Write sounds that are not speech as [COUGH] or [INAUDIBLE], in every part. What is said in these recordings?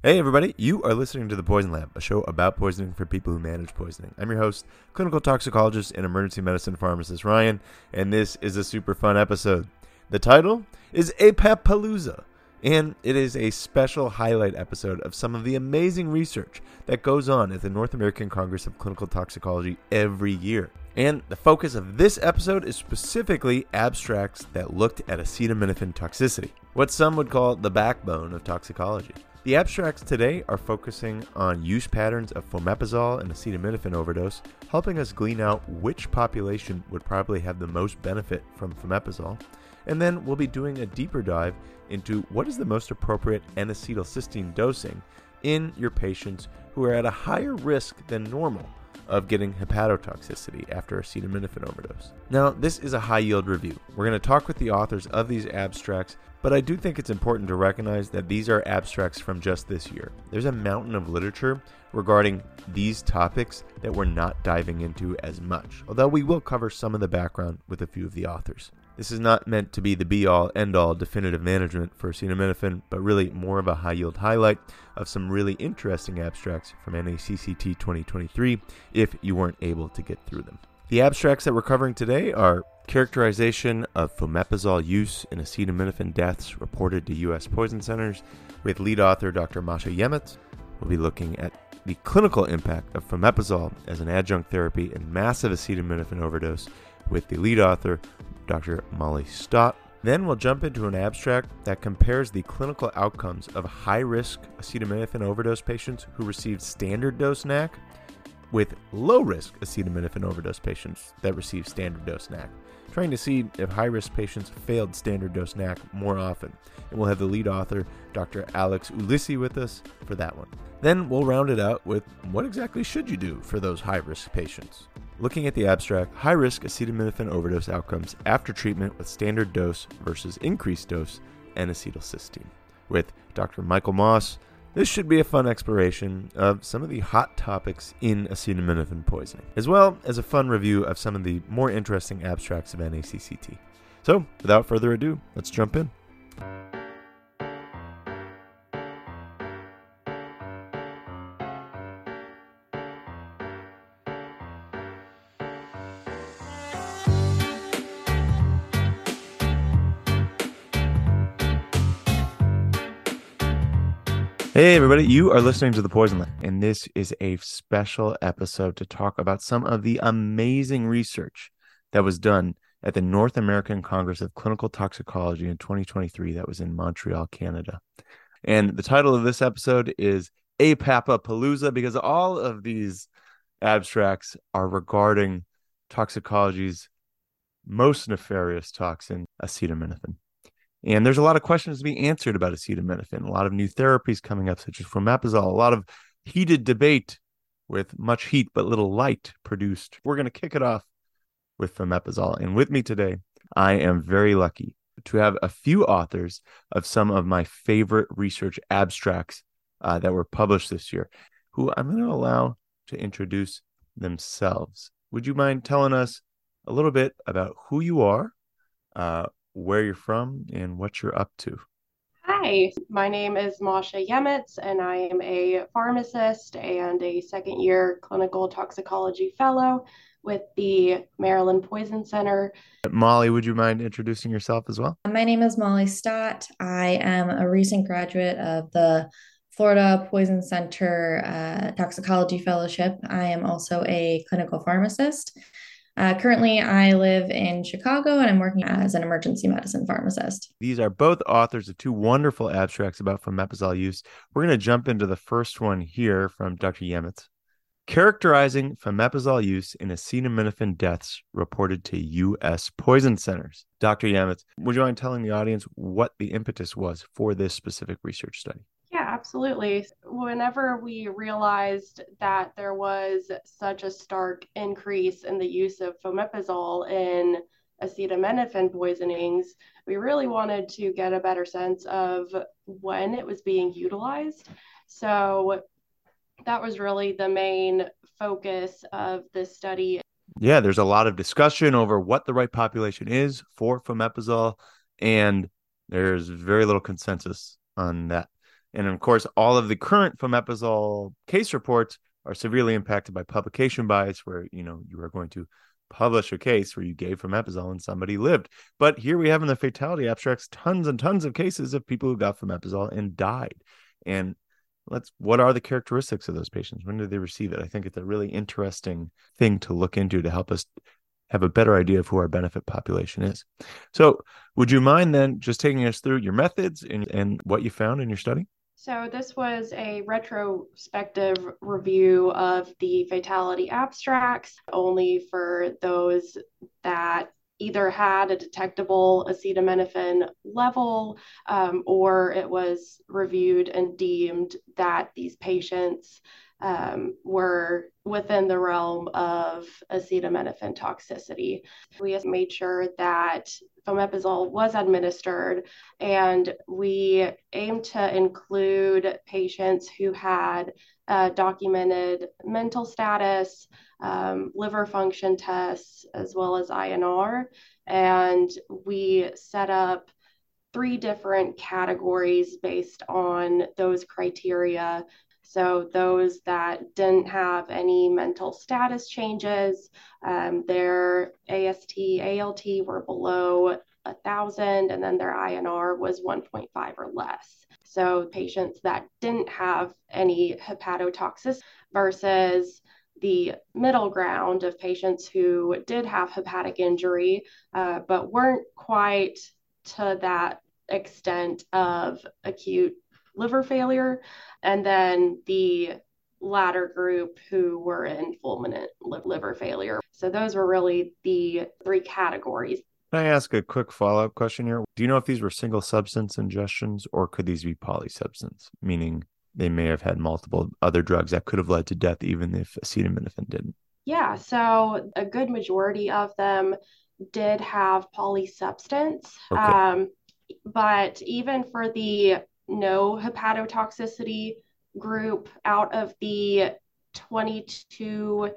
Hey, everybody, you are listening to The Poison Lab, a show about poisoning for people who manage poisoning. I'm your host, clinical toxicologist and emergency medicine pharmacist Ryan, and this is a super fun episode. The title is APAP-palooza, and it is a special highlight episode of some of the amazing research that goes on at the North American Congress of Clinical Toxicology every year. And the focus of this episode is specifically abstracts that looked at acetaminophen toxicity, what some would call the backbone of toxicology. The abstracts today are focusing on use patterns of fomepizole and acetaminophen overdose, helping us glean out which population would probably have the most benefit from fomepizole. And then we'll be doing a deeper dive into what is the most appropriate N-acetylcysteine dosing in your patients who are at a higher risk than normal of getting hepatotoxicity after acetaminophen overdose. Now, this is a high yield review. We're going to talk with the authors of these abstracts, but I do think it's important to recognize that these are abstracts from just this year. There's a mountain of literature regarding these topics that we're not diving into as much, although we will cover some of the background with a few of the authors. This is not meant to be the be all end all definitive management for acetaminophen, but really more of a high yield highlight of some really interesting abstracts from NACCT 2023 if you weren't able to get through them. The abstracts that we're covering today are characterization of fomepizole use in acetaminophen deaths reported to U.S. poison centers with lead author Dr. Masha Yemets. We'll be looking at the clinical impact of fomepizole as an adjunct therapy in massive acetaminophen overdose with the lead author Dr. Molly Stott. Then we'll jump into an abstract that compares the clinical outcomes of high risk acetaminophen overdose patients who received standard dose NAC with low risk acetaminophen overdose patients that received standard dose NAC, trying to see if high risk patients failed standard dose NAC more often. And we'll have the lead author, Dr. Alex Ulici, with us for that one. Then we'll round it out with what exactly should you do for those high risk patients? Looking at the abstract, high risk acetaminophen overdose outcomes after treatment with standard dose versus increased dose N acetylcysteine. With Dr. Michael Moss, this should be a fun exploration of some of the hot topics in acetaminophen poisoning, as well as a fun review of some of the more interesting abstracts of NACCT. So, without further ado, let's jump in. Everybody, you are listening to The Poison Lab, and this is a special episode to talk about some of the amazing research that was done at the North American Congress of Clinical Toxicology in 2023 that was in Montreal, Canada. And the title of this episode is APAP-palooza because all of these abstracts are regarding toxicology's most nefarious toxin, acetaminophen. And there's a lot of questions to be answered about acetaminophen, a lot of new therapies coming up, such as fomepizole, a lot of heated debate with much heat but little light produced. We're going to kick it off with fomepizole. And with me today, I am very lucky to have a few authors of some of my favorite research abstracts uh, that were published this year, who I'm going to allow to introduce themselves. Would you mind telling us a little bit about who you are, uh, where you're from, and what you're up to. Hi, my name is Masha Yemets, and I am a pharmacist and a second year clinical toxicology fellow with the Maryland Poison Center. Molly, would you mind introducing yourself as well? My name is Molly Stott. I am a recent graduate of the Florida Poison Center uh, Toxicology Fellowship. I am also a clinical pharmacist. Uh, currently, I live in Chicago and I'm working as an emergency medicine pharmacist. These are both authors of two wonderful abstracts about fomepizole use. We're going to jump into the first one here from Dr. Yemets. Characterizing fomepizole use in acetaminophen deaths reported to U.S. poison centers. Dr. Yemets, would you mind telling the audience what the impetus was for this specific research study? Absolutely. Whenever we realized that there was such a stark increase in the use of fomepizole in acetaminophen poisonings, we really wanted to get a better sense of when it was being utilized. So that was really the main focus of this study. Yeah, there's a lot of discussion over what the right population is for fomepizole, and there's very little consensus on that. And of course, all of the current fomepizole case reports are severely impacted by publication bias, where you know you are going to publish a case where you gave fomepizole and somebody lived. But here we have in the fatality abstracts tons and tons of cases of people who got fomepizole and died. And let's what are the characteristics of those patients? When did they receive it? I think it's a really interesting thing to look into to help us have a better idea of who our benefit population is. So, would you mind then just taking us through your methods and, and what you found in your study? So, this was a retrospective review of the fatality abstracts only for those that either had a detectable acetaminophen level um, or it was reviewed and deemed that these patients um, were within the realm of acetaminophen toxicity. We made sure that fomepizole was administered, and we aimed to include patients who had uh, documented mental status, um, liver function tests, as well as INR. And we set up three different categories based on those criteria so those that didn't have any mental status changes, um, their AST, ALT were below a thousand, and then their INR was 1.5 or less. So patients that didn't have any hepatotoxicity versus the middle ground of patients who did have hepatic injury, uh, but weren't quite to that extent of acute liver failure, and then the latter group who were in fulminant liver failure. So those were really the three categories. Can I ask a quick follow up question here? Do you know if these were single substance ingestions or could these be polysubstance, meaning they may have had multiple other drugs that could have led to death even if acetaminophen didn't? Yeah, so a good majority of them did have polysubstance. Okay. Um, but even for the no hepatotoxicity group out of the 22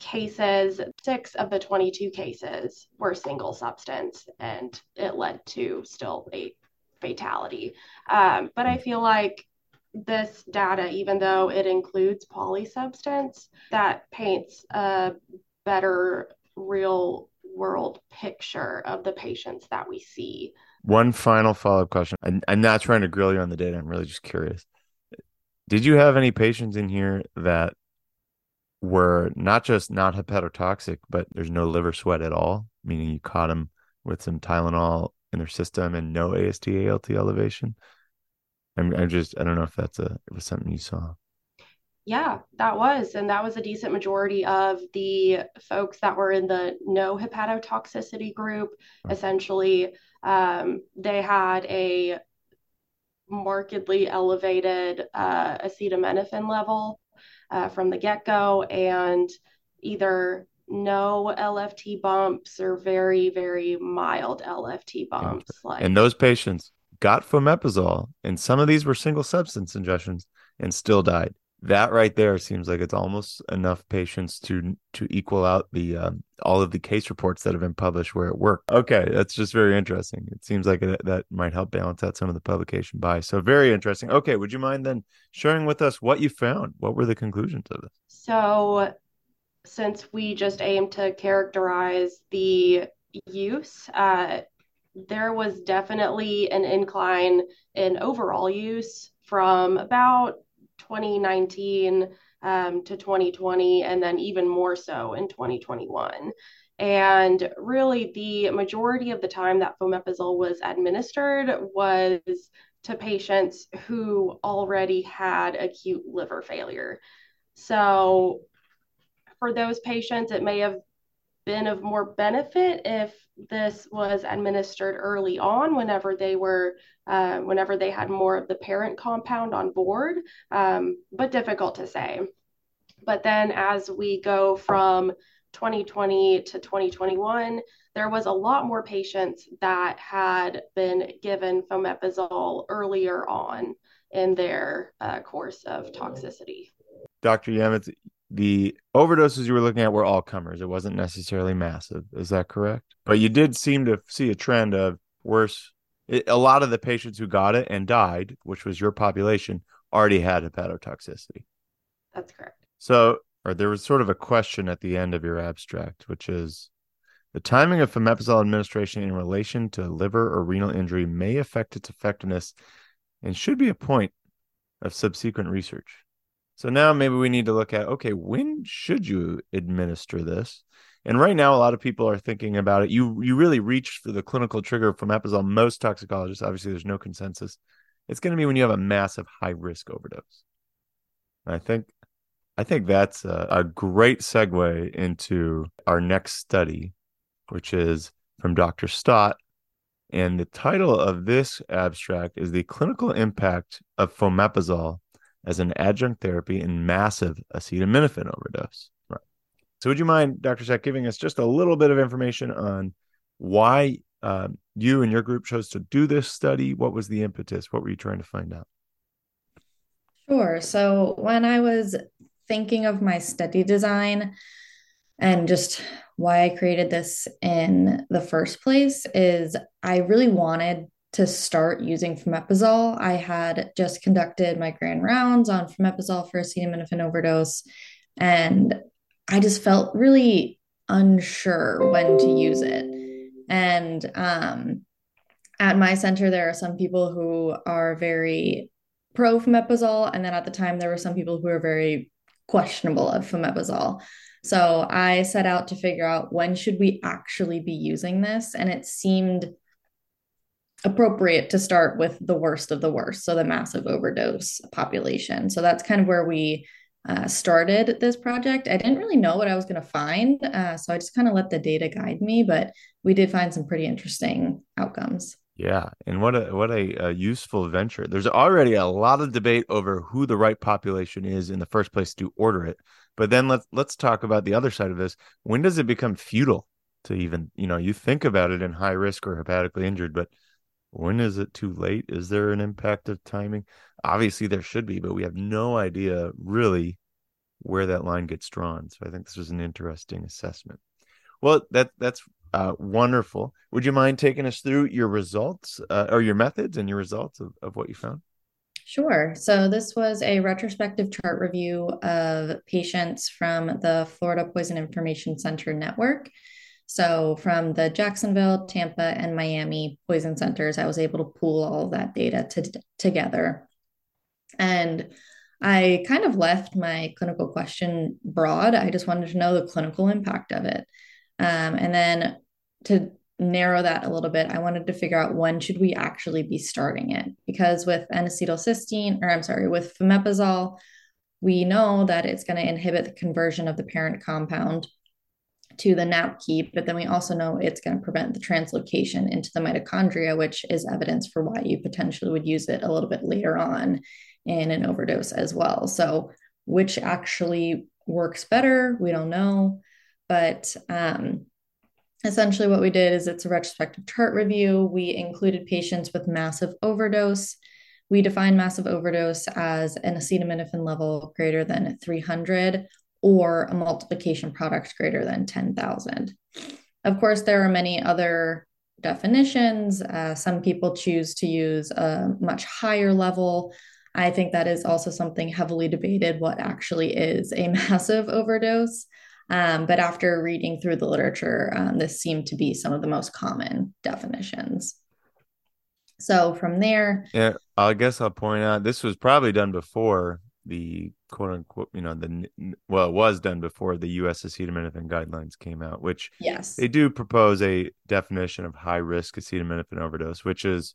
cases, six of the 22 cases were single substance, and it led to still a fatality. Um, but I feel like this data, even though it includes polysubstance, that paints a better real world picture of the patients that we see one final follow up question. I'm, I'm not trying to grill you on the data. I'm really just curious. Did you have any patients in here that were not just not hepatotoxic, but there's no liver sweat at all, meaning you caught them with some Tylenol in their system and no AST ALT elevation? I'm, I'm just I don't know if that's a it was something you saw. Yeah, that was. And that was a decent majority of the folks that were in the no hepatotoxicity group. Essentially, um, they had a markedly elevated uh, acetaminophen level uh, from the get go and either no LFT bumps or very, very mild LFT bumps. Like, and those patients got fomepizole, and some of these were single substance ingestions and still died that right there seems like it's almost enough patients to to equal out the um, all of the case reports that have been published where it worked. Okay, that's just very interesting. It seems like it, that might help balance out some of the publication bias. So very interesting. Okay, would you mind then sharing with us what you found? What were the conclusions of this? So, since we just aim to characterize the use, uh, there was definitely an incline in overall use from about 2019 um, to 2020, and then even more so in 2021. And really, the majority of the time that fomepizole was administered was to patients who already had acute liver failure. So, for those patients, it may have been of more benefit if this was administered early on whenever they were uh, whenever they had more of the parent compound on board um, but difficult to say. But then as we go from 2020 to 2021 there was a lot more patients that had been given fomepizole earlier on in their uh, course of toxicity. Dr Yemets, the overdoses you were looking at were all comers. It wasn't necessarily massive. Is that correct? But you did seem to see a trend of worse it, a lot of the patients who got it and died, which was your population, already had hepatotoxicity. That's correct. So, or there was sort of a question at the end of your abstract, which is the timing of fomepizole administration in relation to liver or renal injury may affect its effectiveness and should be a point of subsequent research. So now maybe we need to look at okay, when should you administer this? And right now, a lot of people are thinking about it. You you really reach for the clinical trigger fomepizole. Most toxicologists, obviously, there's no consensus. It's going to be when you have a massive high risk overdose. I think I think that's a, a great segue into our next study, which is from Dr. Stott. And the title of this abstract is The Clinical Impact of Fomepizole as an Adjunct Therapy in Massive Acetaminophen Overdose. Right. So, would you mind, Dr. Stott, giving us just a little bit of information on why uh, you and your group chose to do this study? What was the impetus? What were you trying to find out? Sure. So, when I was thinking of my study design and just why I created this in the first place is I really wanted to start using fomepizole. I had just conducted my grand rounds on fomepizole for acetaminophen overdose, and I just felt really unsure when to use it. And um, at my center, there are some people who are very pro fomepizole, and then at the time, there were some people who are very questionable of fomepizole. So I set out to figure out when should we actually be using this, and it seemed appropriate to start with the worst of the worst, so the massive overdose population. So that's kind of where we uh, started this project. I didn't really know what I was going to find, uh, so I just kind of let the data guide me. But we did find some pretty interesting outcomes. Yeah, and what a what a, a, useful venture. There's already a lot of debate over who the right population is in the first place to order it. But then let's let's talk about the other side of this. When does it become futile to even, you know, you think about it in high risk or hepatically injured, but when is it too late? Is there an impact of timing? Obviously there should be, but we have no idea really where that line gets drawn. So I think this was an interesting assessment. Well, that that's uh, wonderful. Would you mind taking us through your results uh, or your methods and your results of, of what you found? Sure. So, this was a retrospective chart review of patients from the Florida Poison Information Center network. So, from the Jacksonville, Tampa, and Miami poison centers, I was able to pool all of that data to, together. And I kind of left my clinical question broad. I just wanted to know the clinical impact of it. Um, and then to narrow that a little bit, I wanted to figure out when should we actually be starting it? Because with N-acetylcysteine, or I'm sorry, with fomepizole, we know that it's going to inhibit the conversion of the parent compound to the NAPQI, but then we also know it's going to prevent the translocation into the mitochondria, which is evidence for why you potentially would use it a little bit later on in an overdose as well. So, which actually works better, we don't know. But um, essentially, what we did is it's a retrospective chart review. We included patients with massive overdose. We define massive overdose as an acetaminophen level greater than 300 or a multiplication product greater than 10,000. Of course, there are many other definitions. Uh, some people choose to use a much higher level. I think that is also something heavily debated what actually is a [LAUGHS] massive overdose. Um, but after reading through the literature, um, this seemed to be some of the most common definitions. So from there, yeah, I guess I'll point out this was probably done before the quote unquote, you know, the well, it was done before the U.S. acetaminophen guidelines came out, which yes, they do propose a definition of high risk acetaminophen overdose, which is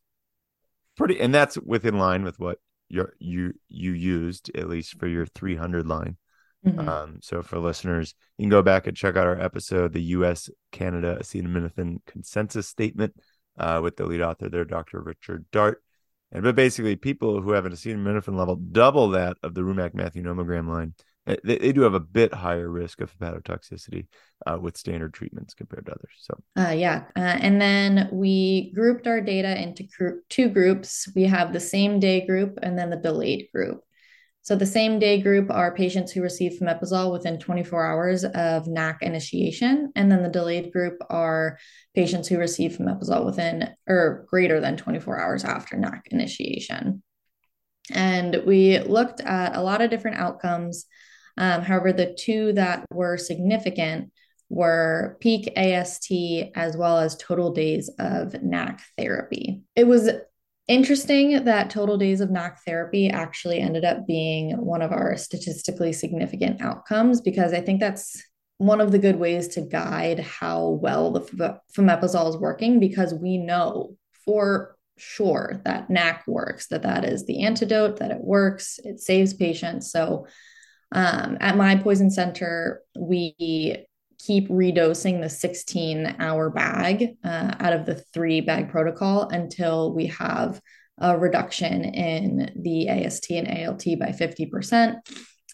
pretty, and that's within line with what your you you used at least for your 300 line. Mm-hmm. Um, so for listeners, you can go back and check out our episode, the U.S. Canada acetaminophen consensus statement, uh, with the lead author there, Dr. Richard Dart. And but basically, people who have an acetaminophen level double that of the Rumack Matthew nomogram line, eh, they, they, do have a bit higher risk of hepatotoxicity uh, with standard treatments compared to others. So, uh, yeah. Uh, and then we grouped our data into two groups. We have the same day group and then the delayed group. So the same day group are patients who receive fomepizole within 24 hours of NAC initiation, and then the delayed group are patients who receive fomepizole within or greater than 24 hours after NAC initiation. And we looked at a lot of different outcomes. Um, however, the two that were significant were peak AST as well as total days of NAC therapy. It was Interesting that total days of NAC therapy actually ended up being one of our statistically significant outcomes because I think that's one of the good ways to guide how well the fomepizole is working because we know for sure that NAC works, that that is the antidote, that it works, it saves patients. So um, at my poison center, we keep redosing the 16 hour bag uh, out of the three bag protocol until we have a reduction in the AST and ALT by 50%.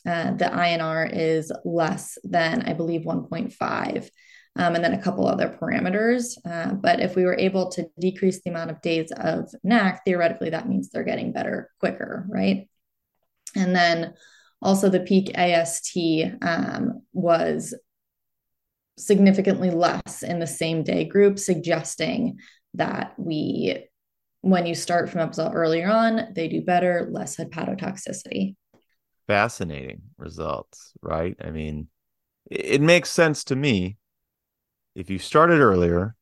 Uh, the INR is less than, I believe, 1.5. Um, and then a couple other parameters. Uh, but if we were able to decrease the amount of days of NAC, theoretically, that means they're getting better quicker, right? And then also the peak AST um, was significantly less in the same day group, suggesting that we, when you start from fomepizole earlier on, they do better, less hepatotoxicity. Fascinating results, right? I mean, it makes sense to me. If you started earlier,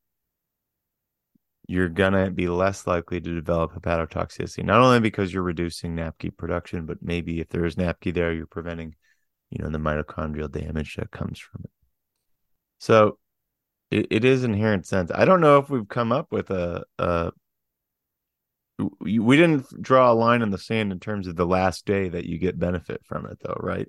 you're gonna be less likely to develop hepatotoxicity, not only because you're reducing NAPQI production, but maybe if there is NAPQI there, you're preventing, you know, the mitochondrial damage that comes from it. So it, it is inherent sense. I don't know if we've come up with a, a we didn't draw a line in the sand in terms of the last day that you get benefit from it though, right?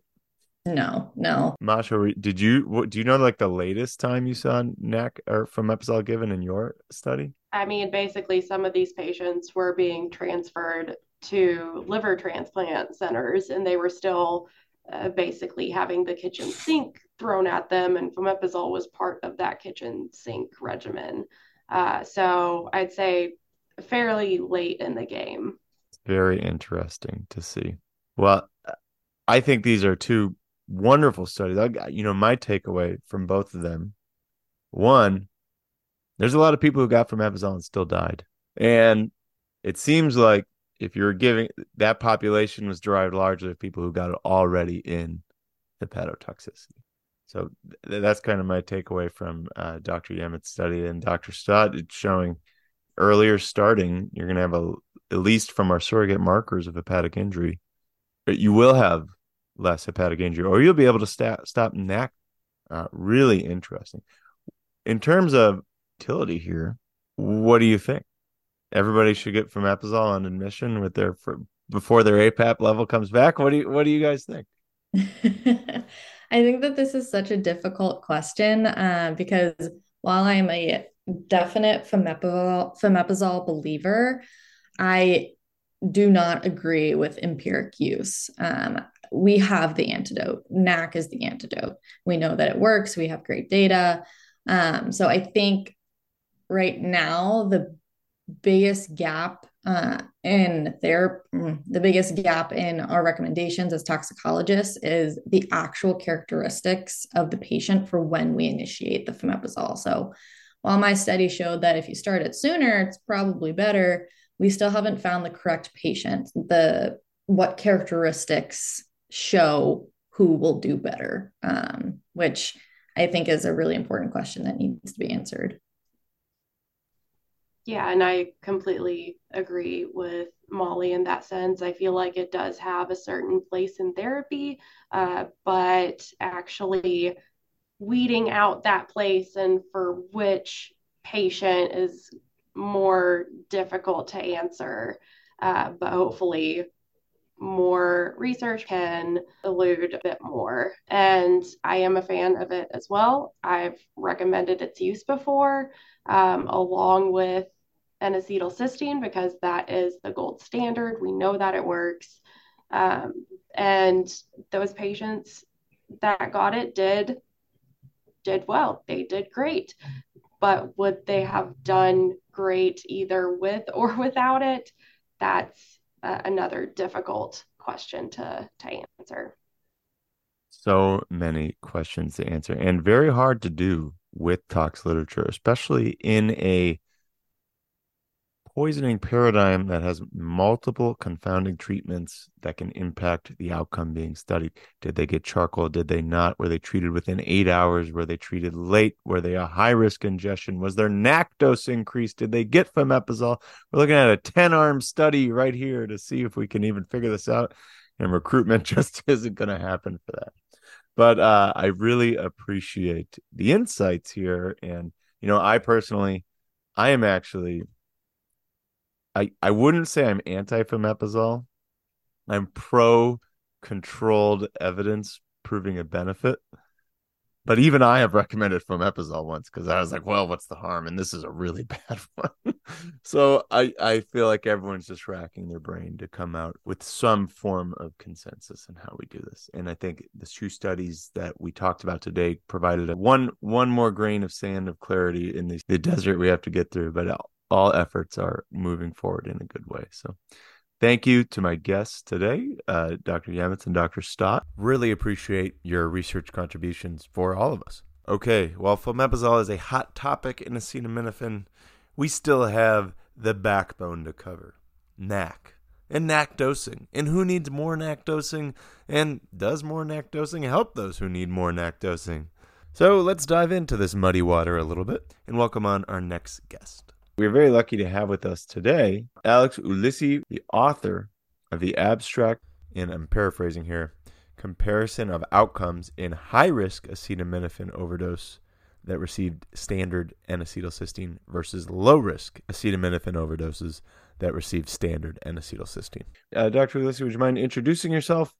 No, no. Masha, did you what, do you know like the latest time you saw NAC or fomepizole given in your study? I mean, basically some of these patients were being transferred to liver transplant centers and they were still uh, basically having the kitchen sink thrown at them, and fomepizole was part of that kitchen sink regimen. Uh, so I'd say fairly late in the game. Very interesting to see. Well, I think these are two wonderful studies. I, you know, my takeaway from both of them, one, there's a lot of people who got fomepizole and still died, and it seems like if you're giving that population was derived largely of people who got it already in hepatotoxicity. So th- that's kind of my takeaway from uh, Dr. Yemets' study and Dr. Stott. It's showing earlier starting, you're going to have a at least from our surrogate markers of hepatic injury, you will have less hepatic injury, or you'll be able to sta- stop NAC. Uh, really interesting. In terms of utility here, what do you think? everybody should get fomepizole on admission with their for, before their APAP level comes back. What do you What do you guys think? [LAUGHS] I think that this is such a difficult question uh, because while I'm a definite fomepizole believer, I do not agree with empiric use. Um, we have the antidote. NAC is the antidote. We know that it works. We have great data. Um, so I think right now the biggest gap uh, in mm, the biggest gap in our recommendations as toxicologists is the actual characteristics of the patient for when we initiate the fomepizole. So while my study showed that if you start it sooner, it's probably better, we still haven't found the correct patient. The what characteristics show who will do better, um, which I think is a really important question that needs to be answered. Yeah, and I completely agree with Molly in that sense. I feel like it does have a certain place in therapy, uh, but actually weeding out that place and for which patient is more difficult to answer. Uh, but hopefully, more research can elude a bit more. And I am a fan of it as well. I've recommended its use before, um, along with N-acetylcysteine because that is the gold standard. We know that it works. Um, and those patients that got it did did well. They did great. But would they have done great either with or [LAUGHS] without it? That's uh, another difficult question to to answer. So many questions to answer, and very hard to do with tox literature, especially in a poisoning paradigm that has multiple confounding treatments that can impact the outcome being studied. Did they get charcoal? Did they not? Were they treated within eight hours? Were they treated late? Were they a high risk ingestion? Was their NAC dose increased? Did they get fomepizole? We're looking at a 10 arm study right here to see if we can even figure this out. And recruitment [LAUGHS] just isn't going to happen for that. But uh, I really appreciate the insights here. And, you know, I personally, I am actually I, I wouldn't say I'm anti fomepizole. I'm pro controlled evidence proving a benefit. But even I have recommended fomepizole once because I was like, well, what's the harm? And this is a really [LAUGHS] bad one. so I, I feel like everyone's just racking their brain to come out with some form of consensus on how we do this. And I think the two studies that we talked about today provided one one more grain of sand of clarity in the, the desert we have to get through. But all efforts are moving forward in a good way. So thank you to my guests today, uh, Dr. Yemets and Dr. Stott. Really appreciate your research contributions for all of us. Okay, while fomepizole is a hot topic in acetaminophen, we still have the backbone to cover NAC and NAC dosing. And who needs more NAC dosing? And does more NAC dosing help those who need more NAC dosing? So let's dive into this muddy water a little bit and welcome on our next guest. We're very lucky to have with us today Alex Ulici, the author of the abstract, and I'm paraphrasing here, comparison of outcomes in high risk acetaminophen overdose that received standard N-acetylcysteine versus low risk acetaminophen overdoses that received standard N-acetylcysteine. Uh, Dr. Ulici, would you mind introducing yourself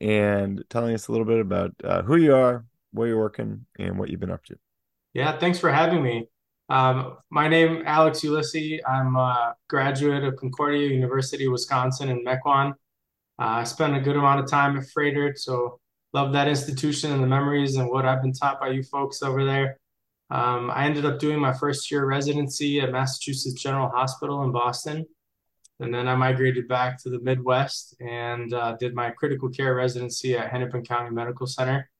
and telling us a little bit about uh, who you are, where you're working, and what you've been up to? Yeah, thanks for having me. Um, my name Alex Ulici. I'm a graduate of Concordia University, Wisconsin in Mequon. Uh, I spent a good amount of time at Froedtert, so love that institution and the memories and what I've been taught by you folks over there. Um, I ended up doing my first year residency at Massachusetts General Hospital in Boston. And then I migrated back to the Midwest and uh, did my critical care residency at Hennepin County Medical Center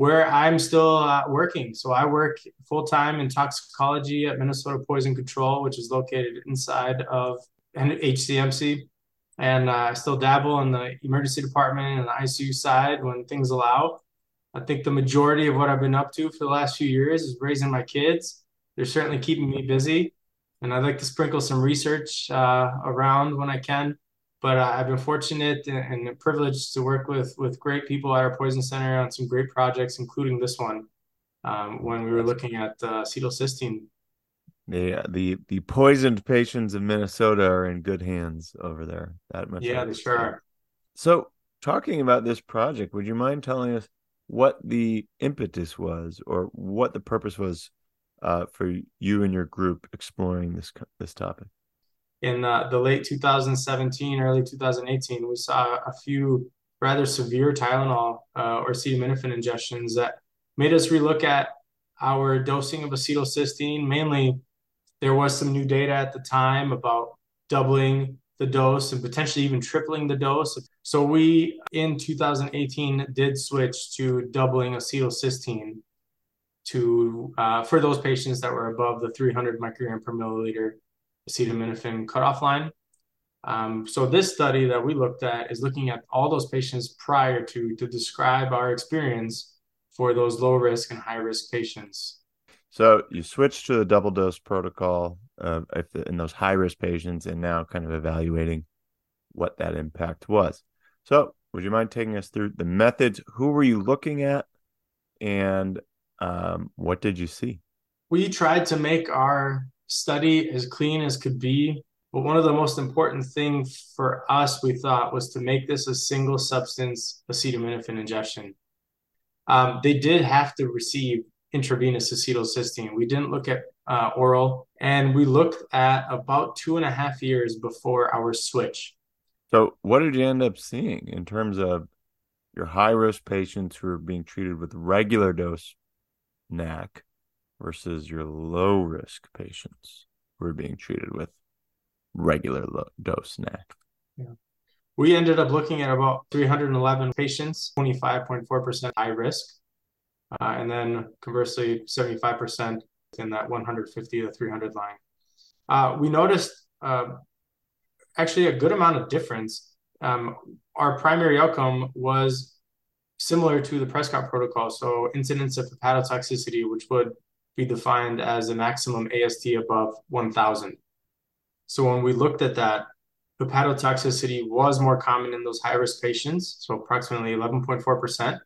where I'm still uh, working. So I work full time in toxicology at Minnesota Poison Control, which is located inside of HCMC. And uh, I still dabble in the emergency department and the ICU side when things allow. I think the majority of what I've been up to for the last few years is raising my kids. They're certainly keeping me busy. And I'd like to sprinkle some research uh, around when I can but uh, I've been fortunate and, and, privileged to work with with great people at our poison center on some great projects, including this one um, when we were looking at uh, acetylcysteine. The the the poisoned patients of Minnesota are in good hands over there. That much. Yeah, they sure are. So, talking about this project, would you mind telling us what the impetus was, or what the purpose was uh, for you and your group exploring this this topic? In uh, the late 2017, early 2018, we saw a few rather severe Tylenol uh, or acetaminophen ingestions that made us relook at our dosing of acetylcysteine. Mainly, there was some new data at the time about doubling the dose and potentially even tripling the dose. So we, in 2018, did switch to doubling acetylcysteine to uh, for those patients that were above the 300 microgram per milliliter acetaminophen cutoff line. Um, so this study that we looked at is looking at all those patients prior to to describe our experience for those low risk and high risk patients. So you switched to the double dose protocol uh, in those high risk patients, and now kind of evaluating what that impact was. So would you mind taking us through the methods? Who were you looking at, and um, what did you see? We tried to make our study as clean as could be. But one of the most important things for us, we thought, was to make this a single substance acetaminophen ingestion. Um, they did have to receive intravenous acetylcysteine. We didn't look at uh, oral, and we looked at about two and a half years before our switch. So, what did you end up seeing in terms of your high risk patients who are being treated with regular dose NAC versus your low risk patients who are being treated with regular low dose NAC. Yeah. We ended up looking at about 311 patients, 25.4% high risk, uh, and then conversely, 75% in that 150 to 300 line. Uh, we noticed uh, actually a good amount of difference. Um, our primary outcome was similar to the Prescott protocol. So incidence of hepatotoxicity, which would be defined as a maximum AST above 1,000. So when we looked at that, hepatotoxicity was more common in those high-risk patients, so approximately 11.4%,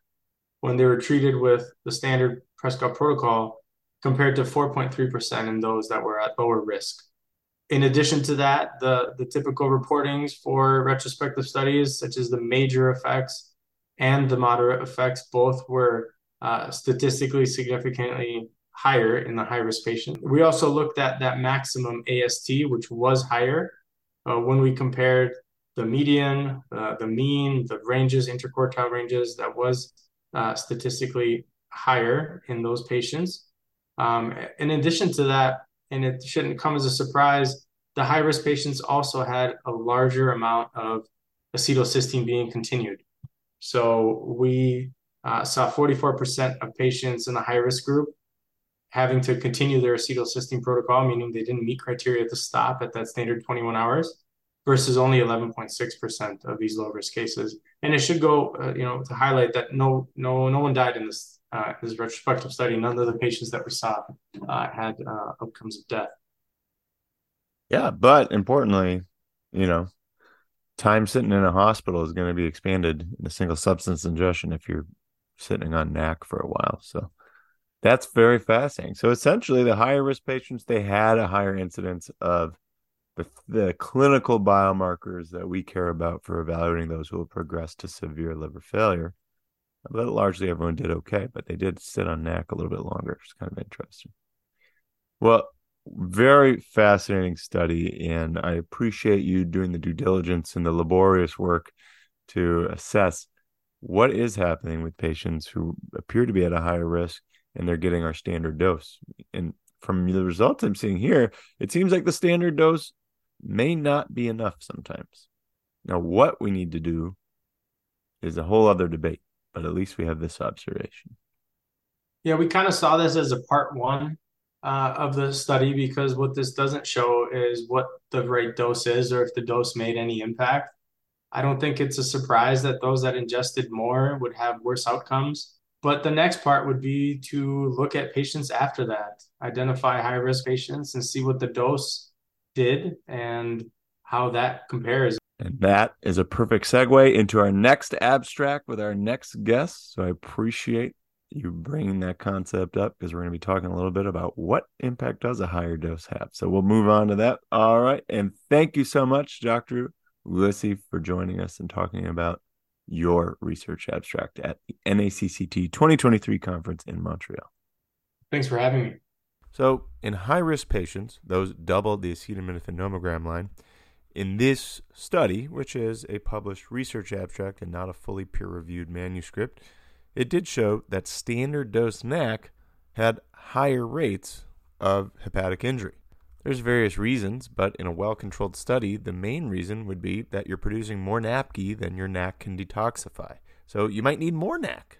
when they were treated with the standard Prescott protocol, compared to 4.3% in those that were at lower risk. In addition to that, the, the typical reportings for retrospective studies, such as the major effects and the moderate effects, both were uh, statistically significantly higher in the high risk patient. We also looked at that maximum AST, which was higher uh, when we compared the median, uh, the mean, the ranges, interquartile ranges, that was uh, statistically higher in those patients. Um, in addition to that, and it shouldn't come as a surprise, the high risk patients also had a larger amount of acetylcysteine being continued. So we uh, saw 44% of patients in the high risk group having to continue their acetylcysteine protocol, meaning they didn't meet criteria to stop at that standard 21 hours, versus only 11.6% of these low risk cases. And it should go, uh, you know, to highlight that no, no, no one died in this uh, this retrospective study. None of the patients that we saw uh, had uh, outcomes of death. Yeah, but importantly, you know, time sitting in a hospital is going to be expanded in a single substance ingestion if you're sitting on NAC for a while. So that's very fascinating. So essentially, the higher risk patients they had a higher incidence of the, the clinical biomarkers that we care about for evaluating those who will progress to severe liver failure. But largely everyone did okay, but they did sit on NAC a little bit longer. It's kind of interesting. Well, very fascinating study, and I appreciate you doing the due diligence and the laborious work to assess what is happening with patients who appear to be at a higher risk and they're getting our standard dose. And from the results I'm seeing here, it seems like the standard dose may not be enough sometimes. Now, what we need to do is a whole other debate, but at least we have this observation. Yeah, we kind of saw this as a part one uh, of the study because what this doesn't show is what the right dose is or if the dose made any impact. I don't think it's a surprise that those that ingested more would have worse outcomes. But the next part would be to look at patients after that, identify high risk patients and see what the dose did and how that compares. And that is a perfect segue into our next abstract with our next guest. So I appreciate you bringing that concept up because we're going to be talking a little bit about what impact does a higher dose have. So we'll move on to that. All right. And thank you so much, Dr. Ulici, for joining us and talking about your research abstract at the NACCT 2023 conference in Montreal. Thanks for having me. So, in high risk patients, those double the acetaminophen nomogram line, in this study, which is a published research abstract and not a fully peer reviewed manuscript, it did show that standard dose NAC had higher rates of hepatic injury. There's various reasons, but in a well controlled study, the main reason would be that you're producing more NAPQI than your NAC can detoxify. So you might need more NAC.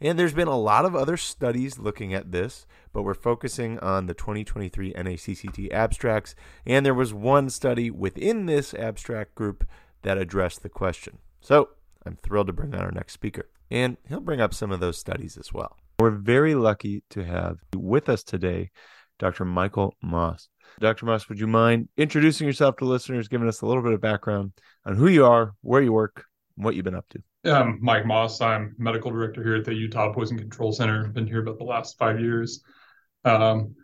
And there's been a lot of other studies looking at this, but we're focusing on the 2023 NACCT abstracts. And there was one study within this abstract group that addressed the question. So I'm thrilled to bring on our next speaker and he'll bring up some of those studies as well. We're very lucky to have with us today Dr. Michael Moss. Dr. Moss, would you mind introducing yourself to listeners, giving us a little bit of background on who you are, where you work, and what you've been up to? I'm Mike Moss. I'm medical director here at the Utah Poison Control Center. Been here about the last five years. Um,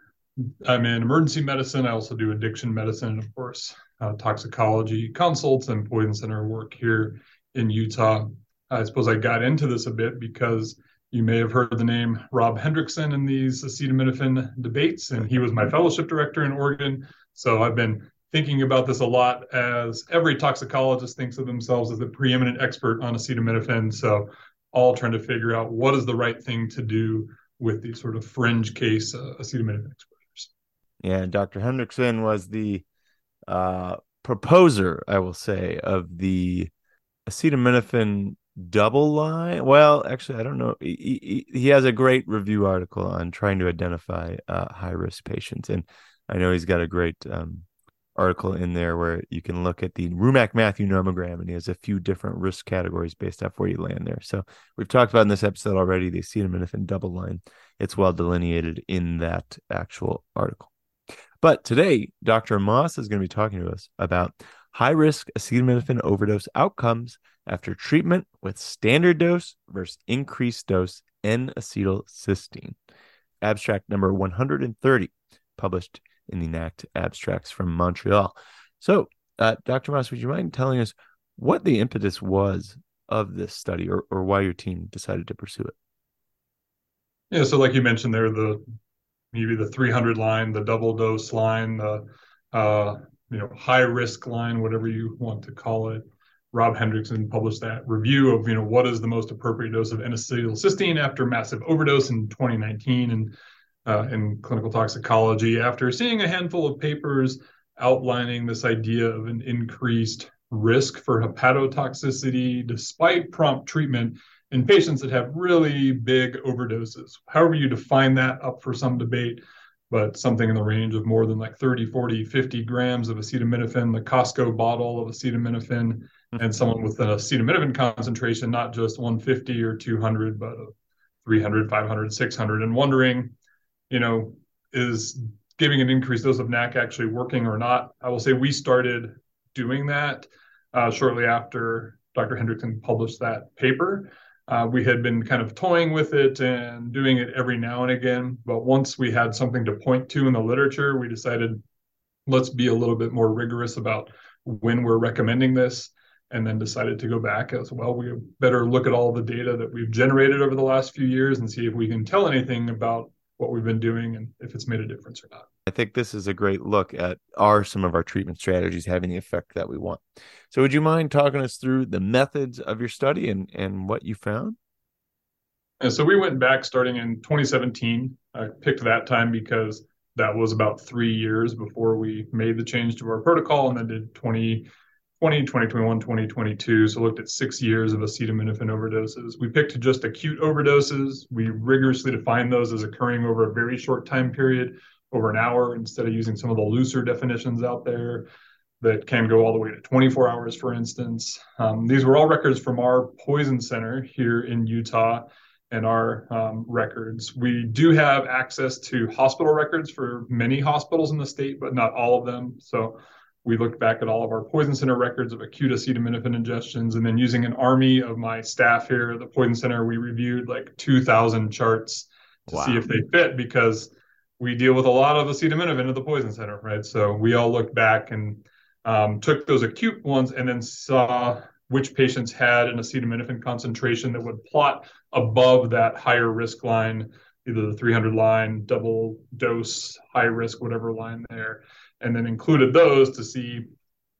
I'm in emergency medicine. I also do addiction medicine, and of course, uh, toxicology consults and poison center work here in Utah. I suppose I got into this a bit because you may have heard the name Rob Hendrickson in these acetaminophen debates, and he was my fellowship director in Oregon. So I've been thinking about this a lot as every toxicologist thinks of themselves as the preeminent expert on acetaminophen. So all trying to figure out what is the right thing to do with these sort of fringe case uh, acetaminophen exposures. Yeah, Dr. Hendrickson was the uh, proposer, I will say, of the acetaminophen double line. Well, actually, I don't know. He, he, he has a great review article on trying to identify uh, high risk patients, and I know he's got a great um, article in there where you can look at the Rumack Matthew nomogram, and he has a few different risk categories based off where you land there. So we've talked about in this episode already the acetaminophen double line. It's well delineated in that actual article. But today, Dr. Moss is going to be talking to us about high risk acetaminophen overdose outcomes after treatment with standard dose versus increased dose N acetylcysteine. Abstract number 130, published in the NACCT abstracts from Montreal. So, uh, Dr. Moss, would you mind telling us what the impetus was of this study or, or why your team decided to pursue it? Yeah, so like you mentioned there, the maybe the 300 line, the double dose line, the uh, you know high risk line, whatever you want to call it. Rob Hendrickson published that review of you know what is the most appropriate dose of N-acetylcysteine after massive overdose in 2019, and uh, in clinical toxicology after seeing a handful of papers outlining this idea of an increased risk for hepatotoxicity despite prompt treatment in patients that have really big overdoses. However, you define that up for some debate, but something in the range of more than like 30, 40, 50 grams of acetaminophen, the Costco bottle of acetaminophen, mm-hmm. and someone with an acetaminophen concentration, not just 150 or 200, but 300, 500, 600, and wondering you know, is giving an increased dose of NAC actually working or not? I will say we started doing that uh, shortly after Dr. Hendrickson published that paper. Uh, we had been kind of toying with it and doing it every now and again. But once we had something to point to in the literature, we decided let's be a little bit more rigorous about when we're recommending this and then decided to go back as well we better look at all the data that we've generated over the last few years and see if we can tell anything about what we've been doing and if it's made a difference or not. I think this is a great look at are some of our treatment strategies having the effect that we want. So would you mind talking us through the methods of your study and, and what you found? And so we went back starting in 2017. I picked that time because that was about three years before we made the change to our protocol and then did 20 20, 2021, 2022. So looked at six years of acetaminophen overdoses. We picked just acute overdoses. We rigorously defined those as occurring over a very short time period, over an hour, instead of using some of the looser definitions out there that can go all the way to 24 hours, for instance. Um, these were all records from our poison center here in Utah and our um, records. We do have access to hospital records for many hospitals in the state, but not all of them. So we looked back at all of our poison center records of acute acetaminophen ingestions and then using an army of my staff here at the poison center we reviewed like 2000 charts to wow. see if they fit because we deal with a lot of acetaminophen at the poison center right so we all looked back and um, took those acute ones and then saw which patients had an acetaminophen concentration that would plot above that higher risk line either the 300 line double dose high risk whatever line there and then included those to see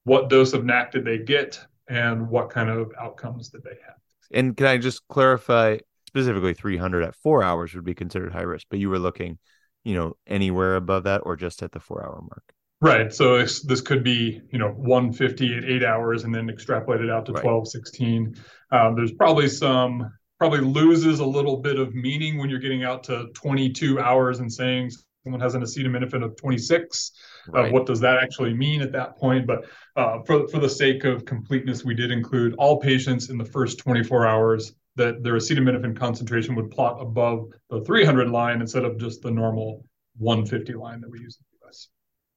what dose of NAC did they get and what kind of outcomes did they have. And can I just clarify specifically 300 at four hours would be considered high risk, but you were looking, you know, anywhere above that or just at the four hour mark? Right. So this could be, you know, 150 at eight hours and then extrapolated out to right. 12, 16. Um, there's probably some, probably loses a little bit of meaning when you're getting out to 22 hours and saying someone has an acetaminophen of 26 right. uh, what does that actually mean at that point but uh, for, for the sake of completeness we did include all patients in the first 24 hours that their acetaminophen concentration would plot above the 300 line instead of just the normal 150 line that we use in the US.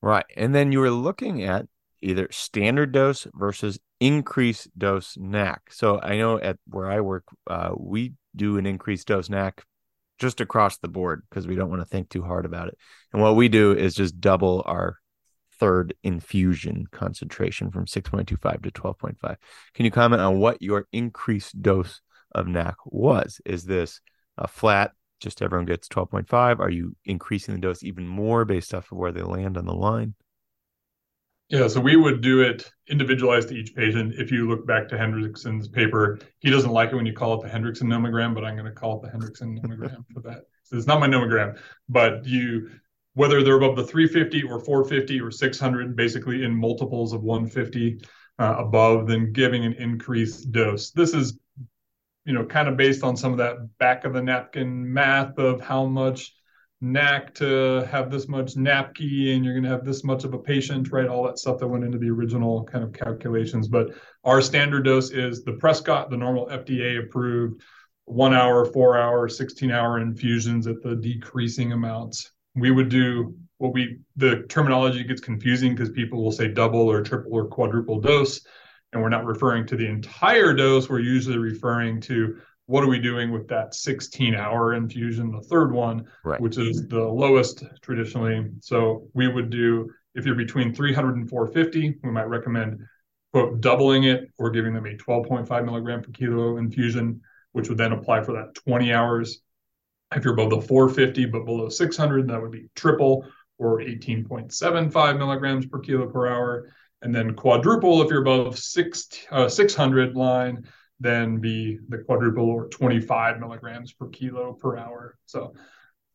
Right. And then you were looking at either standard dose versus increased dose NAC. So I know at where I work, uh, we do an increased dose NAC just across the board because we don't want to think too hard about it. And what we do is just double our third infusion concentration from 6.25 to 12.5. Can you comment on what your increased dose of NAC was? Is this a flat, just everyone gets 12.5? Are you increasing the dose even more based off of where they land on the line? Yeah, so we would do it individualized to each patient. If you look back to Hendrickson's paper, he doesn't like it when you call it the Hendrickson nomogram, but I'm going to call it the Hendrickson nomogram for that. So it's not my nomogram, but you, whether they're above the 350 or 450 or 600, basically in multiples of 150, uh, above, then giving an increased dose. This is, you know, kind of based on some of that back of the napkin math of how much NAC to have this much NAPQI and you're going to have this much of a patient, right? All that stuff that went into the original kind of calculations. But our standard dose is the Prescott, the normal FDA approved one hour, four hour, 16 hour infusions at the decreasing amounts. We would do what we, the terminology gets confusing because people will say double or triple or quadruple dose. And we're not referring to the entire dose. We're usually referring to what are we doing with that 16 hour infusion, the third one, right. which is the lowest traditionally. So we would do, if you're between 300 and 450, we might recommend quote, doubling it or giving them a 12.5 milligram per kilo infusion, which would then apply for that 20 hours. If you're above the 450 but below 600, that would be triple or 18.75 milligrams per kilo per hour. And then quadruple if you're above six, uh, 600 line, then be the quadruple or 25 milligrams per kilo per hour. So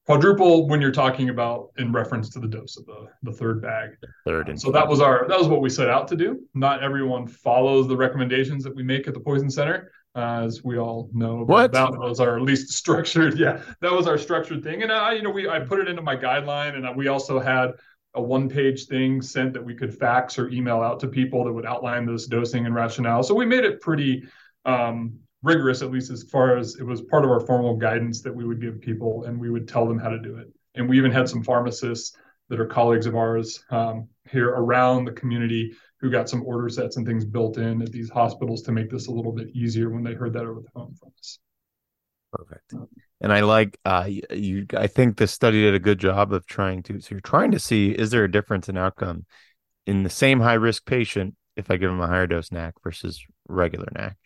quadruple when you're talking about in reference to the dose of the, the third bag. Third and so that was our that was what we set out to do. Not everyone follows the recommendations that we make at the Poison Center. Uh, as we all know, what that was our least [LAUGHS] structured. Yeah, that was our structured thing, and I, you know, we I put it into my guideline, and we also had a one-page thing sent that we could fax or email out to people that would outline this dosing and rationale. So we made it pretty um, rigorous, at least as far as it was part of our formal guidance that we would give people and we would tell them how to do it. And we even had some pharmacists that are colleagues of ours um, here around the community who got some order sets and things built in at these hospitals to make this a little bit easier when they heard that over the phone from us. Perfect. And I like uh, you. I think the study did a good job of trying to. So you're trying to see is there a difference in outcome in the same high risk patient if I give them a higher dose NAC versus regular NAC.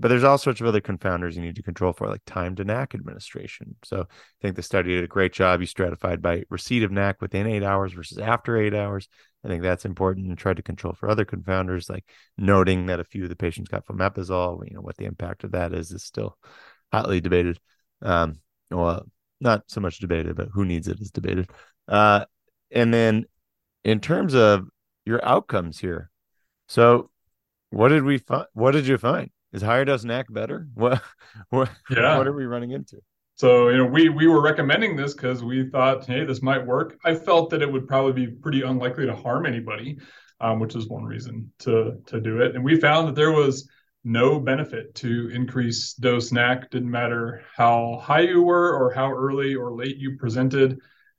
But there's all sorts of other confounders you need to control for, like time to NAC administration. So I think the study did a great job. You stratified by receipt of NAC within eight hours versus after eight hours. I think that's important and tried to control for other confounders, like noting that a few of the patients got fomepizole. You know what the impact of that is is still hotly debated. Um, well, not so much debated, but who needs it is debated. Uh, and then in terms of your outcomes here, so what did we find? What did you find? Is higher dose NAC better? [LAUGHS] What what yeah. what are we running into? So, you know, we we were recommending this because we thought, hey, this might work. I felt that it would probably be pretty unlikely to harm anybody, um, which is one reason to to do it. And we found that there was no benefit to increase dose NAC. Didn't matter how high you were or how early or late you presented.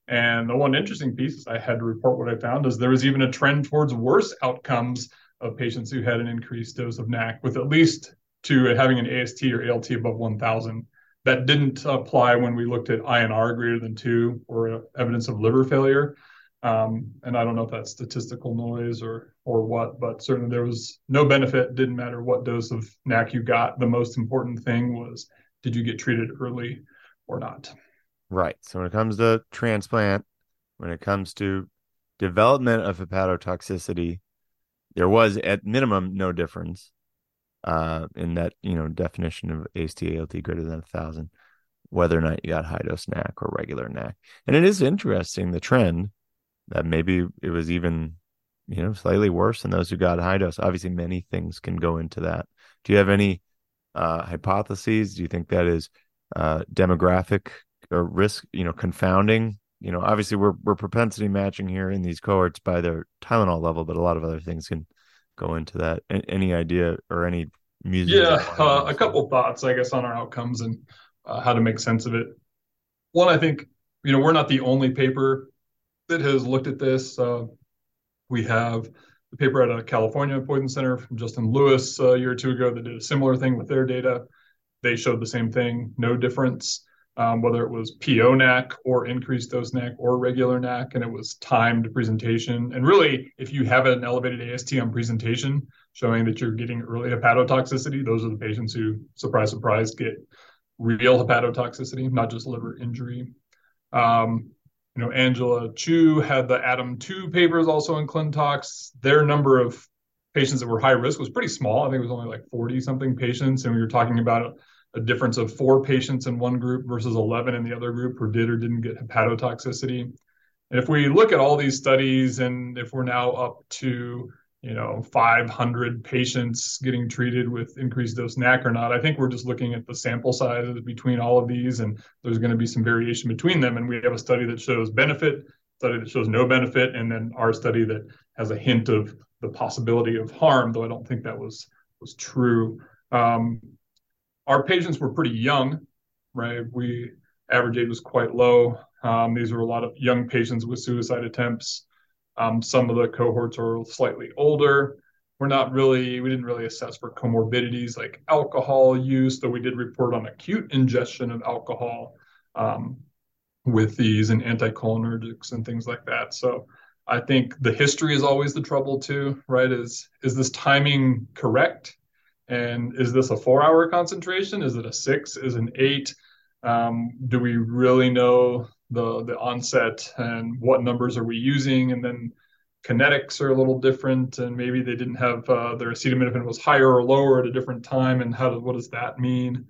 And the one interesting piece I had to report what I found is there was even a trend towards worse outcomes of patients who had an increased dose of NAC with at least to having an AST or ALT above 1,000. That didn't apply when we looked at INR greater than two or evidence of liver failure. Um, and I don't know if that's statistical noise or or what, but certainly there was no benefit. Didn't matter what dose of NAC you got. The most important thing was did you get treated early or not? Right. So when it comes to transplant, when it comes to development of hepatotoxicity, there was at minimum no difference uh, in that you know definition of AST ALT greater than a thousand, whether or not you got high dose NAC or regular NAC. And it is interesting the trend that maybe it was even you know slightly worse than those who got high dose. Obviously, many things can go into that. Do you have any uh, hypotheses? Do you think that is uh, demographic or risk? You know, confounding. You know, obviously we're we're propensity matching here in these cohorts by their Tylenol level, but a lot of other things can go into that. Any idea or any music? Yeah, uh, a couple thoughts, I guess, on our outcomes and uh, how to make sense of it. One, I think you know we're not the only paper that has looked at this. Uh, we have the paper at a California Poison Center from Justin Lewis uh, a year or two ago that did a similar thing with their data. They showed the same thing, no difference um, whether it was PO NAC or increased dose NAC or regular NAC, and it was timed presentation. And really, if you have an elevated AST on presentation showing that you're getting early hepatotoxicity, those are the patients who, surprise, surprise, get real hepatotoxicity, not just liver injury. Um, you know, Angela Chiew had the ATOM 2 papers also in ClinTox. Their number of patients that were high risk was pretty small. I think it was only like 40 something patients. And we were talking about a difference of four patients in one group versus 11 in the other group who did or didn't get hepatotoxicity. And if we look at all these studies and if we're now up to you know 500 patients getting treated with increased dose NAC or not. I think we're just looking at the sample sizes between all of these, and there's going to be some variation between them. And we have a study that shows benefit, study that shows no benefit, and then our study that has a hint of the possibility of harm, though I don't think that was was true. Um, our patients were pretty young, right? We average age was quite low. Um, these were a lot of young patients with suicide attempts. Um, some of the cohorts are slightly older. We're not really, we didn't really assess for comorbidities like alcohol use, though we did report on acute ingestion of alcohol um, with these and anticholinergics and things like that. So I think the history is always the trouble too, right? Is is this timing correct? And is this a four hour concentration? Is it a six? Is it an eight? Um, do we really know the the onset and what numbers are we using? And then kinetics are a little different, and maybe they didn't have uh, their acetaminophen was higher or lower at a different time. And how what does that mean?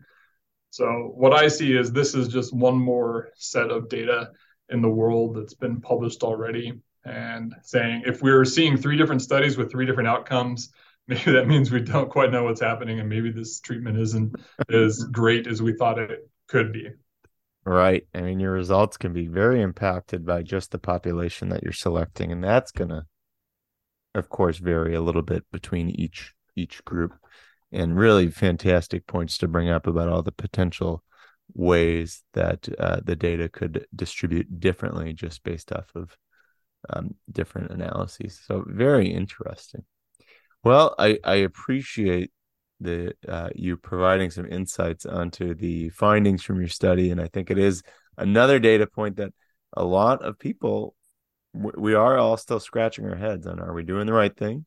So what I see is this is just one more set of data in the world that's been published already, and saying if we're seeing three different studies with three different outcomes maybe that means we don't quite know what's happening and maybe this treatment isn't as [LAUGHS] great as we thought it could be. Right. I mean your results can be very impacted by just the population that you're selecting and that's going to of course vary a little bit between each each group. And really fantastic points to bring up about all the potential ways that uh, the data could distribute differently just based off of um, different analyses. So very interesting well, I, I appreciate the uh, you providing some insights onto the findings from your study, and I think it is another data point that a lot of people we are all still scratching our heads on: Are we doing the right thing?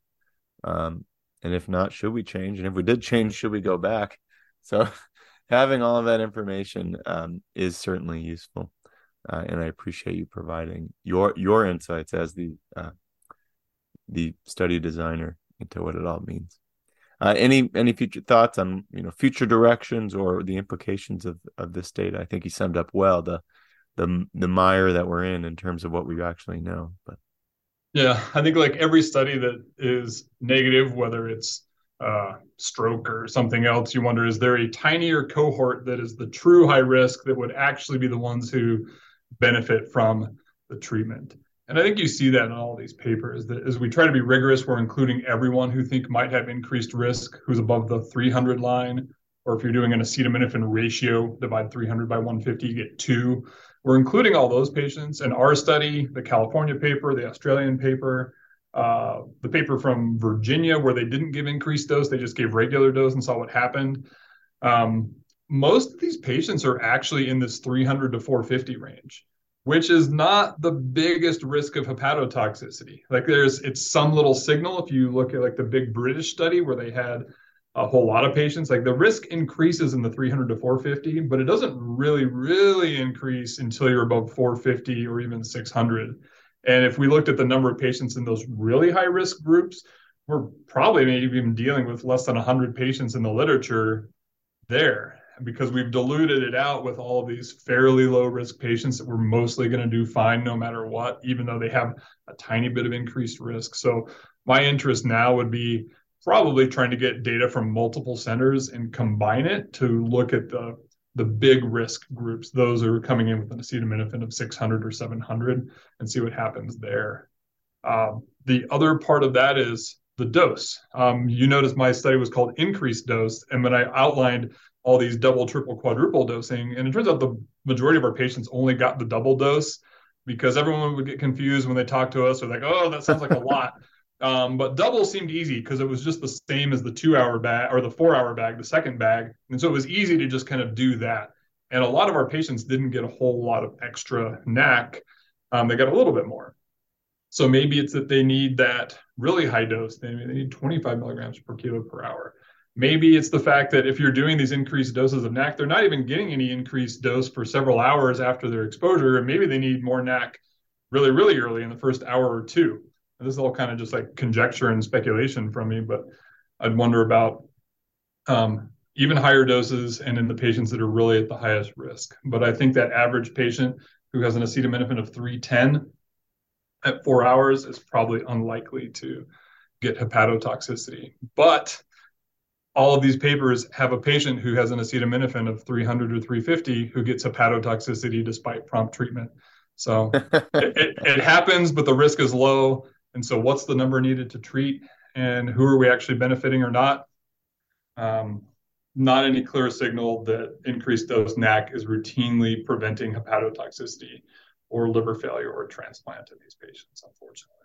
Um, and if not, should we change? And if we did change, should we go back? So, [LAUGHS] having all of that information um, is certainly useful, uh, and I appreciate you providing your your insights as the uh, the study designer into what it all means. Uh, any any future thoughts on you know future directions or the implications of of this data? I think he summed up well the the the mire that we're in in terms of what we actually know. But yeah, I think like every study that is negative, whether it's uh, stroke or something else, you wonder is there a tinier cohort that is the true high risk that would actually be the ones who benefit from the treatment? And I think you see that in all these papers that as we try to be rigorous, we're including everyone who think might have increased risk who's above the 300 line. Or if you're doing an acetaminophen ratio, divide 300 by 150, you get two. We're including all those patients. in our study, the California paper, the Australian paper, uh, the paper from Virginia, where they didn't give increased dose, they just gave regular dose and saw what happened. Um, most of these patients are actually in this 300 to 450 range which is not the biggest risk of hepatotoxicity. Like there's it's some little signal if you look at like the big British study where they had a whole lot of patients. Like the risk increases in the 300 to 450 but it doesn't really really increase until you're above 450 or even 600 and if we looked at the number of patients in those really high risk groups we're probably maybe even dealing with less than 100 patients in the literature there because we've diluted it out with all of these fairly low risk patients that we're mostly going to do fine no matter what, even though they have a tiny bit of increased risk. So my interest now would be probably trying to get data from multiple centers and combine it to look at the the big risk groups, those who are coming in with an acetaminophen of 600 or 700, and see what happens there. Um, the other part of that is the dose. Um, you notice my study was called increased dose, and when I outlined all these double, triple, quadruple dosing. And it turns out the majority of our patients only got the double dose because everyone would get confused when they talk to us. They're like, oh, that sounds like a lot. [LAUGHS] Um, but double seemed easy because it was just the same as the two hour bag or the four hour bag, the second bag. And so it was easy to just kind of do that. And a lot of our patients didn't get a whole lot of extra NAC. Um, they got a little bit more. So maybe it's that they need that really high dose. They, they need 25 milligrams per kilo per hour. Maybe it's the fact that if you're doing these increased doses of NAC, they're not even getting any increased dose for several hours after their exposure. And maybe they need more NAC really, really early in the first hour or two. And this is all kind of just like conjecture and speculation from me, but I'd wonder about um, even higher doses and in the patients that are really at the highest risk. But I think that average patient who has an acetaminophen of 310 at four hours is probably unlikely to get hepatotoxicity. But all of these papers have a patient who has an acetaminophen of 300 or 350 who gets hepatotoxicity despite prompt treatment. So [LAUGHS] it, it, it, happens, but the risk is low. And so, what's the number needed to treat, and who are we actually benefiting or not? Um, not any clear signal that increased dose NAC is routinely preventing hepatotoxicity or liver failure or transplant in these patients, unfortunately.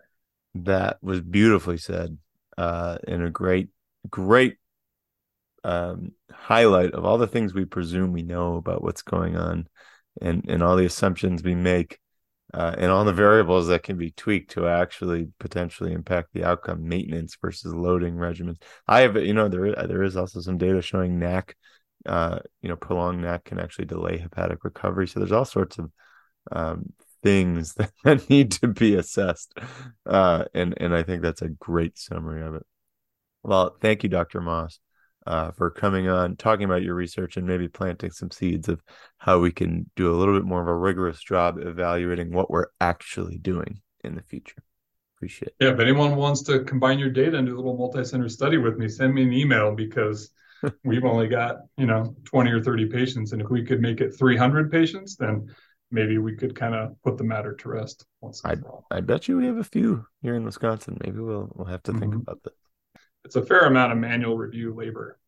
That was beautifully said, uh, and a great, great um, highlight of all the things we presume we know about what's going on, and and all the assumptions we make, uh, and all the variables that can be tweaked to actually potentially impact the outcome. Maintenance versus loading regimens. I have, you know, there there is also some data showing NAC, uh, you know, prolonged NAC can actually delay hepatic recovery. So there's all sorts of um, things [LAUGHS] that need to be assessed. Uh, and, and I think that's a great summary of it. Well, thank you, Dr. Moss, uh, for coming on, talking about your research, and maybe planting some seeds of how we can do a little bit more of a rigorous job evaluating what we're actually doing in the future. Appreciate it. Yeah, if anyone wants to combine your data and do a little multi-center study with me, send me an email because [LAUGHS] we've only got, you know, 20 or 30 patients. And if we could make it 300 patients, then maybe we could kind of put the matter to rest once I, I bet you we have a few here in Wisconsin. Maybe we'll we'll have to mm-hmm. think about that. It's a fair amount of manual review labor.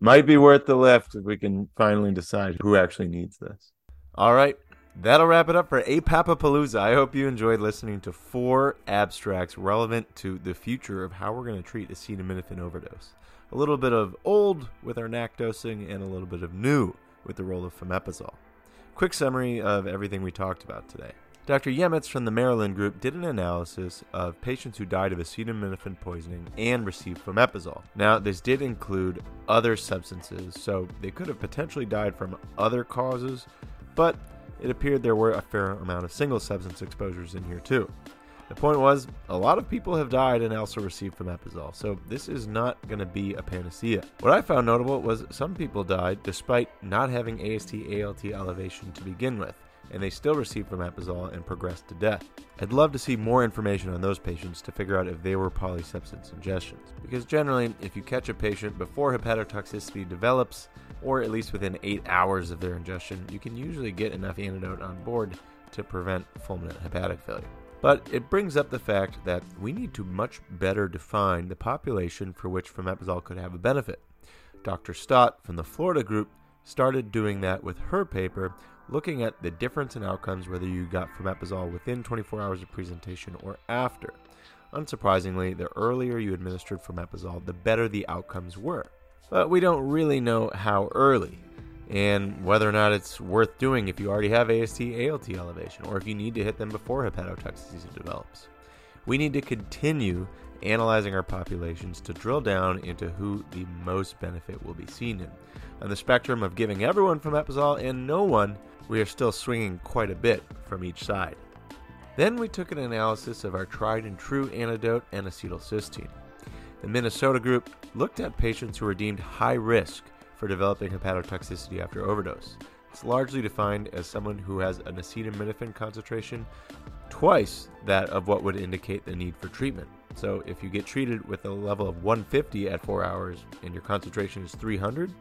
Might be worth the lift if we can finally decide who actually needs this. All right. That'll wrap it up for APAPapalooza. I hope you enjoyed listening to four abstracts relevant to the future of how we're going to treat acetaminophen overdose. A little bit of old with our NAC dosing and a little bit of new with the role of fomepizole. Quick summary of everything we talked about today. Dr. Yemets from the Maryland group did an analysis of patients who died of acetaminophen poisoning and received fomepizole. Now, this did include other substances, so they could have potentially died from other causes, but it appeared there were a fair amount of single substance exposures in here too. The point was, a lot of people have died and also received fomepizole, so this is not going to be a panacea. What I found notable was some people died despite not having AST ALT elevation to begin with, and they still received fomepizole and progressed to death. I'd love to see more information on those patients to figure out if they were polysubstance ingestions, because generally, if you catch a patient before hepatotoxicity develops, or at least within 8 hours of their ingestion, you can usually get enough antidote on board to prevent fulminant hepatic failure. But it brings up the fact that we need to much better define the population for which fomepizole could have a benefit. Dr. Stott from the Florida group started doing that with her paper, looking at the difference in outcomes whether you got fomepizole within 24 hours of presentation or after. Unsurprisingly, the earlier you administered fomepizole, the better the outcomes were. But we don't really know how early and whether or not it's worth doing if you already have AST ALT elevation or if you need to hit them before hepatotoxicity develops. We need to continue analyzing our populations to drill down into who the most benefit will be seen in. On the spectrum of giving everyone from fomepizole and no one, we are still swinging quite a bit from each side. Then we took an analysis of our tried and true antidote N-acetylcysteine. The Minnesota group looked at patients who were deemed high risk for developing hepatotoxicity after overdose. It's largely defined as someone who has an acetaminophen concentration twice that of what would indicate the need for treatment. So, if you get treated with a level of 150 at 4 hours and your concentration is 300,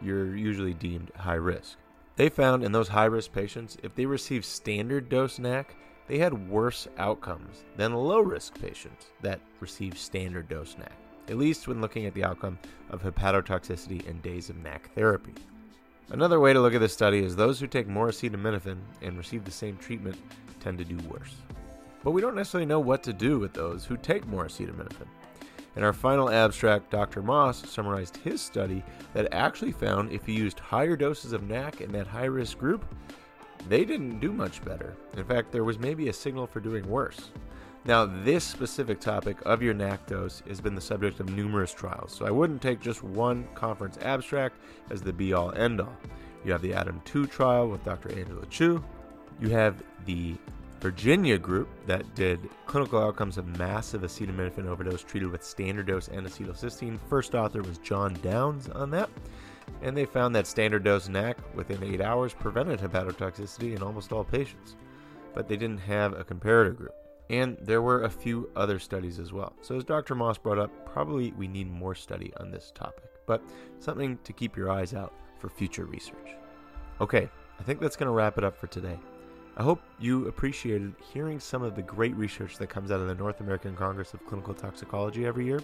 you're usually deemed high risk. They found in those high risk patients, if they received standard dose NAC, they had worse outcomes than low risk patients that received standard dose NAC at least when looking at the outcome of hepatotoxicity and days of NAC therapy. Another way to look at this study is those who take more acetaminophen and receive the same treatment tend to do worse. But we don't necessarily know what to do with those who take more acetaminophen. In our final abstract, Dr. Moss summarized his study that actually found if you used higher doses of NAC in that high risk group, they didn't do much better. In fact, there was maybe a signal for doing worse. Now, this specific topic of your NAC dose has been the subject of numerous trials, so I wouldn't take just one conference abstract as the be all end all. You have the ATOM 2 trial with Dr. Angela Chiew. You have the Virginia group that did clinical outcomes of massive acetaminophen overdose treated with standard dose N-acetylcysteine. First author was John Downs on that. And they found that standard dose NAC within 8 hours prevented hepatotoxicity in almost all patients. But they didn't have a comparator group. And there were a few other studies as well. So, as Dr. Moss brought up, probably we need more study on this topic, but something to keep your eyes out for future research. Okay, I think that's going to wrap it up for today. I hope you appreciated hearing some of the great research that comes out of the North American Congress of Clinical Toxicology every year.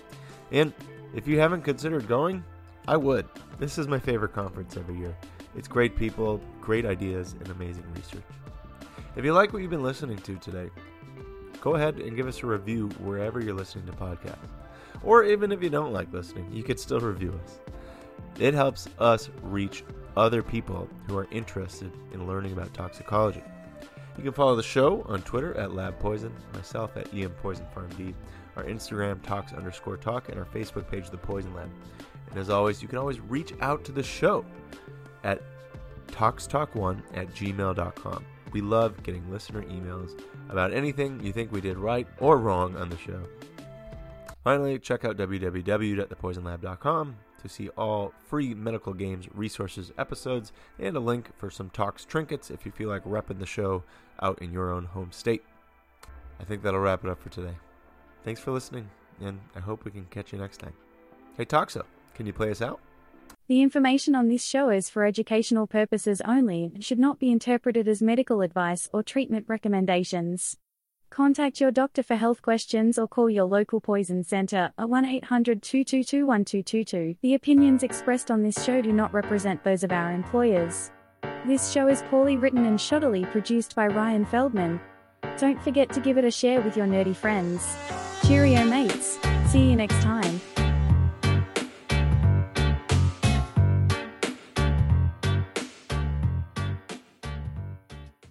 And if you haven't considered going, I would. This is my favorite conference every year. It's great people, great ideas, and amazing research. If you like what you've been listening to today, go ahead and give us a review wherever you're listening to podcasts. Or even if you don't like listening, you could still review us. It helps us reach other people who are interested in learning about toxicology. You can follow the show on Twitter at Lab Poison, myself at EM Poison PharmD, our Instagram tox underscore talk, and our Facebook page, The Poison Lab. And as always, you can always reach out to the show at toxtalk1 at gmail.com. We love getting listener emails about anything you think we did right or wrong on the show. Finally, check out www.thepoisonlab.com to see all free medical games, resources, episodes, and a link for some tox trinkets if you feel like repping the show out in your own home state. I think that'll wrap it up for today. Thanks for listening, and I hope we can catch you next time. Hey, Toxo, can you play us out? The information on this show is for educational purposes only and should not be interpreted as medical advice or treatment recommendations. Contact your doctor for health questions or call your local poison center at 1 800 222 1222. The opinions expressed on this show do not represent those of our employers. This show is poorly written and shoddily produced by Ryan Feldman. Don't forget to give it a share with your nerdy friends. Cheerio, mates. See you next time.